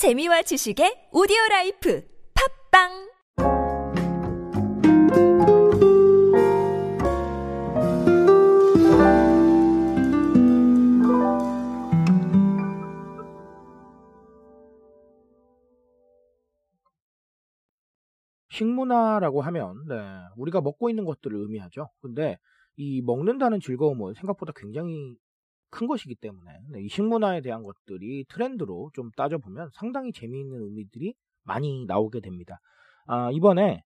재미와 지식의 오디오 라이프 팝빵 식문화라고 하면 네, 우리가 먹고 있는 것들을 의미하죠. 근데 이 먹는다는 즐거움은 생각보다 굉장히 큰 것이기 때문에 네, 이 식문화에 대한 것들이 트렌드로 좀 따져보면 상당히 재미있는 의미들이 많이 나오게 됩니다. 아, 이번에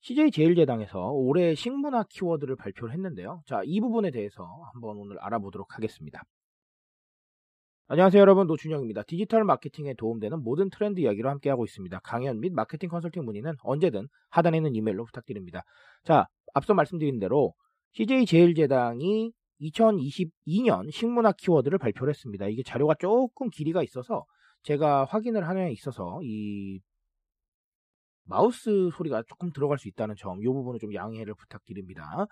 CJ 제일제당에서 올해 식문화 키워드를 발표를 했는데요. 자, 이 부분에 대해서 한번 오늘 알아보도록 하겠습니다. 안녕하세요 여러분 노준영입니다. 디지털 마케팅에 도움되는 모든 트렌드 이야기로 함께하고 있습니다. 강연 및 마케팅 컨설팅 문의는 언제든 하단에 있는 이메일로 부탁드립니다. 자 앞서 말씀드린 대로 CJ 제일제당이 2022년 식문화 키워드를 발표를 했습니다. 이게 자료가 조금 길이가 있어서 제가 확인을 하는 데 있어서 이 마우스 소리가 조금 들어갈 수 있다는 점, 이 부분은 좀 양해를 부탁드립니다.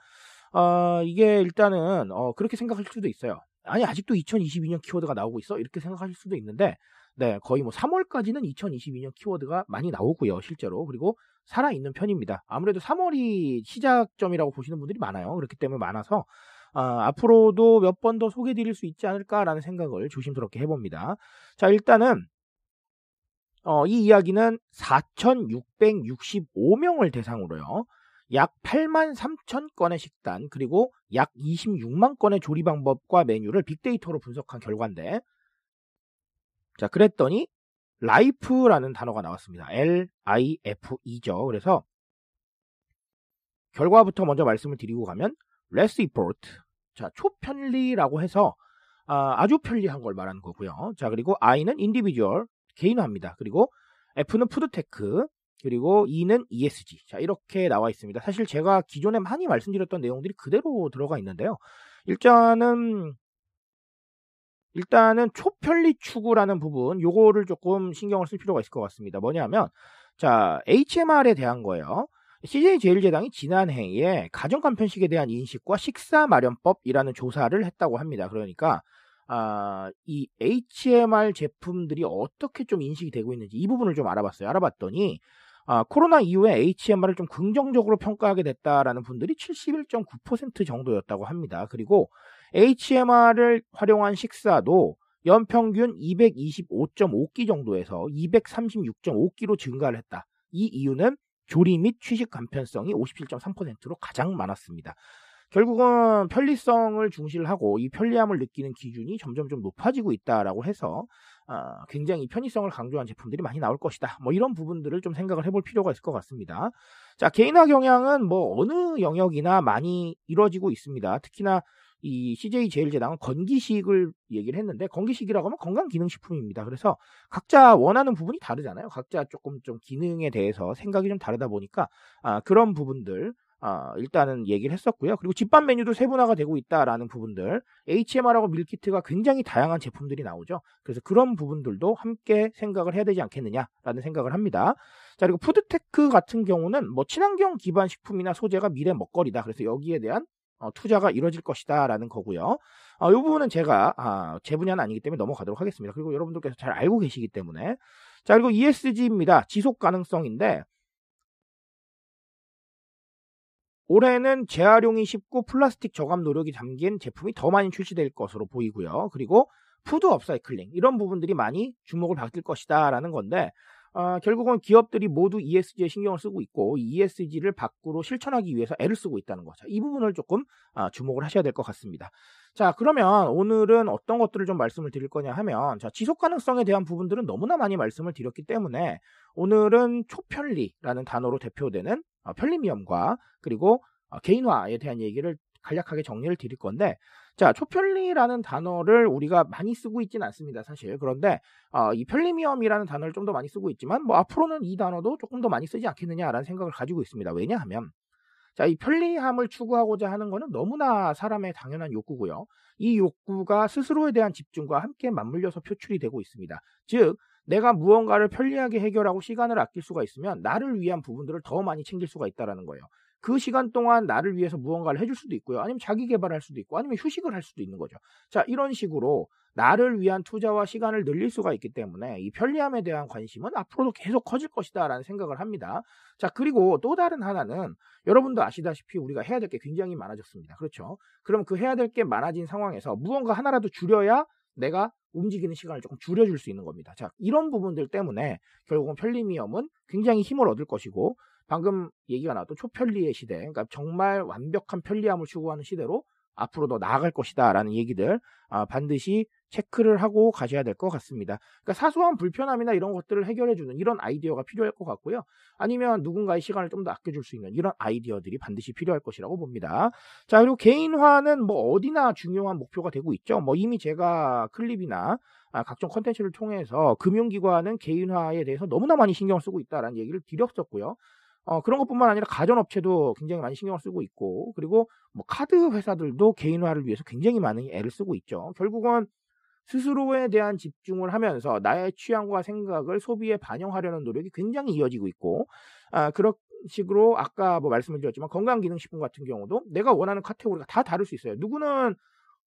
어, 이게 일단은 어, 그렇게 생각하실 수도 있어요. 아니 아직도 2022년 키워드가 나오고 있어 이렇게 생각하실 수도 있는데 네 거의 뭐 3월까지는 2022년 키워드가 많이 나오고요 실제로 그리고 살아 있는 편입니다. 아무래도 3월이 시작점이라고 보시는 분들이 많아요. 그렇기 때문에 많아서 어, 앞으로도 몇 번 더 소개드릴 수 있지 않을까라는 생각을 조심스럽게 해봅니다. 자 일단은 어, 이 이야기는 4,665명을 대상으로요. 약 8만 3천 건의 식단 그리고 약 26만 건의 조리 방법과 메뉴를 빅데이터로 분석한 결과인데 자 그랬더니 life라는 단어가 나왔습니다. L-I-F-E죠. 그래서 결과부터 먼저 말씀을 드리고 가면 less effort 자 초편리라고 해서 아, 초편리한 걸 말하는 거고요. 자 그리고 I는 individual 개인화입니다. 그리고 F는 food tech 그리고 E는 ESG. 자, 이렇게 나와 있습니다. 사실 제가 기존에 많이 말씀드렸던 내용들이 그대로 들어가 있는데요. 일단은 일단은 초편리 추구라는 부분 요거를 조금 신경을 쓸 필요가 있을 것 같습니다. 뭐냐면 자, HMR에 대한 거예요. CJ 제일제당이 지난해에 가정간 편식에 대한 인식과 식사 마련법이라는 조사를 했다고 합니다. 그러니까 아, 이 HMR 제품들이 어떻게 좀 인식이 되고 있는지 이 부분을 좀 알아봤어요. 알아봤더니 아, 코로나 이후에 HMR을 좀 긍정적으로 평가하게 됐다라는 분들이 71.9% 정도였다고 합니다. 그리고 HMR을 활용한 식사도 연평균 225.5끼 정도에서 236.5끼로 증가를 했다. 이 이유는 조리 및 취식 간편성이 57.3%로 가장 많았습니다. 결국은 편리성을 중시를 하고 이 편리함을 느끼는 기준이 점점 좀 높아지고 있다라고 해서 어, 굉장히 편의성을 강조한 제품들이 많이 나올 것이다. 뭐 이런 부분들을 좀 생각을 해볼 필요가 있을 것 같습니다. 자, 개인화 경향은 뭐 어느 영역이나 많이 이루어지고 있습니다. 특히나 이 CJ 제일제당은 건기식을 얘기를 했는데 건기식이라고 하면 건강기능식품입니다. 그래서 각자 원하는 부분이 다르잖아요. 각자 조금 좀 기능에 대해서 생각이 좀 다르다 보니까 아, 그런 부분들 아, 일단은 얘기를 했었고요. 그리고 집밥 메뉴도 세분화가 되고 있다라는 부분들, HMR하고 meal kit가 굉장히 다양한 제품들이 나오죠. 그래서 그런 부분들도 함께 생각을 해야 되지 않겠느냐라는 생각을 합니다. 자, 그리고 food tech 같은 경우는 뭐 친환경 기반 식품이나 소재가 미래 먹거리다. 그래서 여기에 대한 어, 투자가 이루어질 것이다라는 거고요. 어, 이 부분은 제가 아, 제 분야는 아니기 때문에 넘어가도록 하겠습니다. 그리고 여러분들께서 잘 알고 계시기 때문에 자 그리고 ESG입니다. 지속 가능성인데 올해는 재활용이 쉽고 플라스틱 저감 노력이 담긴 제품이 더 많이 출시될 것으로 보이고요. 그리고 food upcycling 이런 부분들이 많이 주목을 받을 것이다라는 건데 어, 결국은 기업들이 모두 ESG에 신경을 쓰고 있고 ESG를 밖으로 실천하기 위해서 애를 쓰고 있다는 거죠. 이 부분을 조금 어, 주목을 하셔야 될 것 같습니다. 자 그러면 오늘은 어떤 것들을 좀 말씀을 드릴 거냐 하면 자 지속 가능성에 대한 부분들은 너무나 많이 말씀을 드렸기 때문에 오늘은 초편리라는 단어로 대표되는 어, 편리미엄과 그리고 어, 개인화에 대한 얘기를 간략하게 정리를 드릴 건데 자 초편리라는 단어를 우리가 많이 쓰고 있지는 않습니다 사실 그런데 어, 이 편리미엄이라는 단어를 좀 더 많이 쓰고 있지만 뭐 앞으로는 이 단어도 조금 더 많이 쓰지 않겠느냐라는 생각을 가지고 있습니다 왜냐하면 자, 이 편리함을 추구하고자 하는 것은 너무나 사람의 당연한 욕구고요. 이 욕구가 스스로에 대한 집중과 함께 맞물려서 표출이 되고 있습니다. 즉, 내가 무언가를 편리하게 해결하고 시간을 아낄 수가 있으면 나를 위한 부분들을 더 많이 챙길 수가 있다는 거예요. 그 시간 동안 나를 위해서 무언가를 해줄 수도 있고요. 아니면 자기 개발할 수도 있고, 아니면 휴식을 할 수도 있는 거죠. 자, 이런 식으로 나를 위한 투자와 시간을 늘릴 수가 있기 때문에 이 편리함에 대한 관심은 앞으로도 계속 커질 것이다 라는 생각을 합니다. 자, 그리고 또 다른 하나는 여러분도 아시다시피 우리가 해야 될 게 굉장히 많아졌습니다. 그렇죠? 그럼 그 해야 될 게 많아진 상황에서 무언가 하나라도 줄여야 내가 움직이는 시간을 조금 줄여줄 수 있는 겁니다. 자, 이런 부분들 때문에 결국은 편리미엄은 굉장히 힘을 얻을 것이고 방금 얘기가 나왔던 초편리의 시대, 그러니까 정말 완벽한 편리함을 추구하는 시대로 앞으로 더 나아갈 것이다 라는 얘기들 아, 반드시 체크를 하고 가셔야 될 것 같습니다. 그러니까 사소한 불편함이나 이런 것들을 해결해 주는 이런 아이디어가 필요할 것 같고요. 아니면 누군가의 시간을 좀 더 아껴줄 수 있는 이런 아이디어들이 반드시 필요할 것이라고 봅니다. 자, 그리고 개인화는 뭐 어디나 중요한 목표가 되고 있죠. 뭐 이미 제가 클립이나 아, 각종 컨텐츠를 통해서 금융기관은 개인화에 대해서 너무나 많이 신경을 쓰고 있다라는 얘기를 드렸었고요. 어, 그런 것뿐만 아니라 가전업체도 굉장히 많이 신경을 쓰고 있고, 그리고 뭐 카드 회사들도 개인화를 위해서 굉장히 많은 애를 쓰고 있죠. 결국은 스스로에 대한 집중을 하면서 나의 취향과 생각을 소비에 반영하려는 노력이 굉장히 이어지고 있고, 아, 그런 식으로 아까 뭐 말씀을 드렸지만 건강기능식품 같은 경우도 내가 원하는 카테고리가 다 다를 수 있어요. 누구는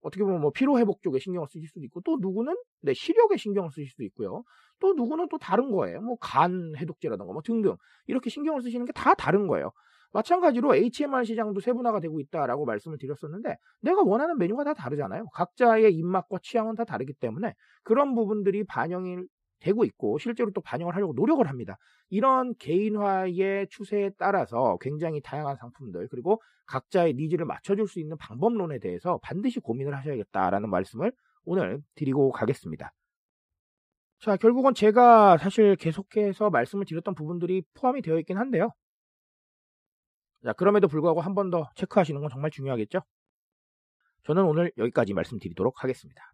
어떻게 보면 뭐 피로 회복 쪽에 신경을 쓰실 수도 있고 또 누구는 네, 시력에 신경을 쓰실 수도 있고요. 또 누구는 또 다른 거예요. 뭐 간 해독제라든가 뭐 등등 이렇게 신경을 쓰시는 게 다 다른 거예요. 마찬가지로 HMR 시장도 세분화가 되고 있다라고 말씀을 드렸었는데 내가 원하는 메뉴가 다 다르잖아요. 각자의 입맛과 취향은 다 다르기 때문에 그런 부분들이 반영이 되고 있고 실제로 또 반영을 하려고 노력을 합니다. 이런 개인화의 추세에 따라서 굉장히 다양한 상품들 그리고 각자의 needs를 맞춰줄 수 있는 방법론에 대해서 반드시 고민을 하셔야겠다라는 말씀을 오늘 드리고 가겠습니다. 자, 결국은 제가 사실 계속해서 말씀을 드렸던 부분들이 포함이 되어 있긴 한데요. 자, 그럼에도 불구하고 한 번 더 체크하시는 건 정말 중요하겠죠? 저는 오늘 여기까지 말씀드리도록 하겠습니다.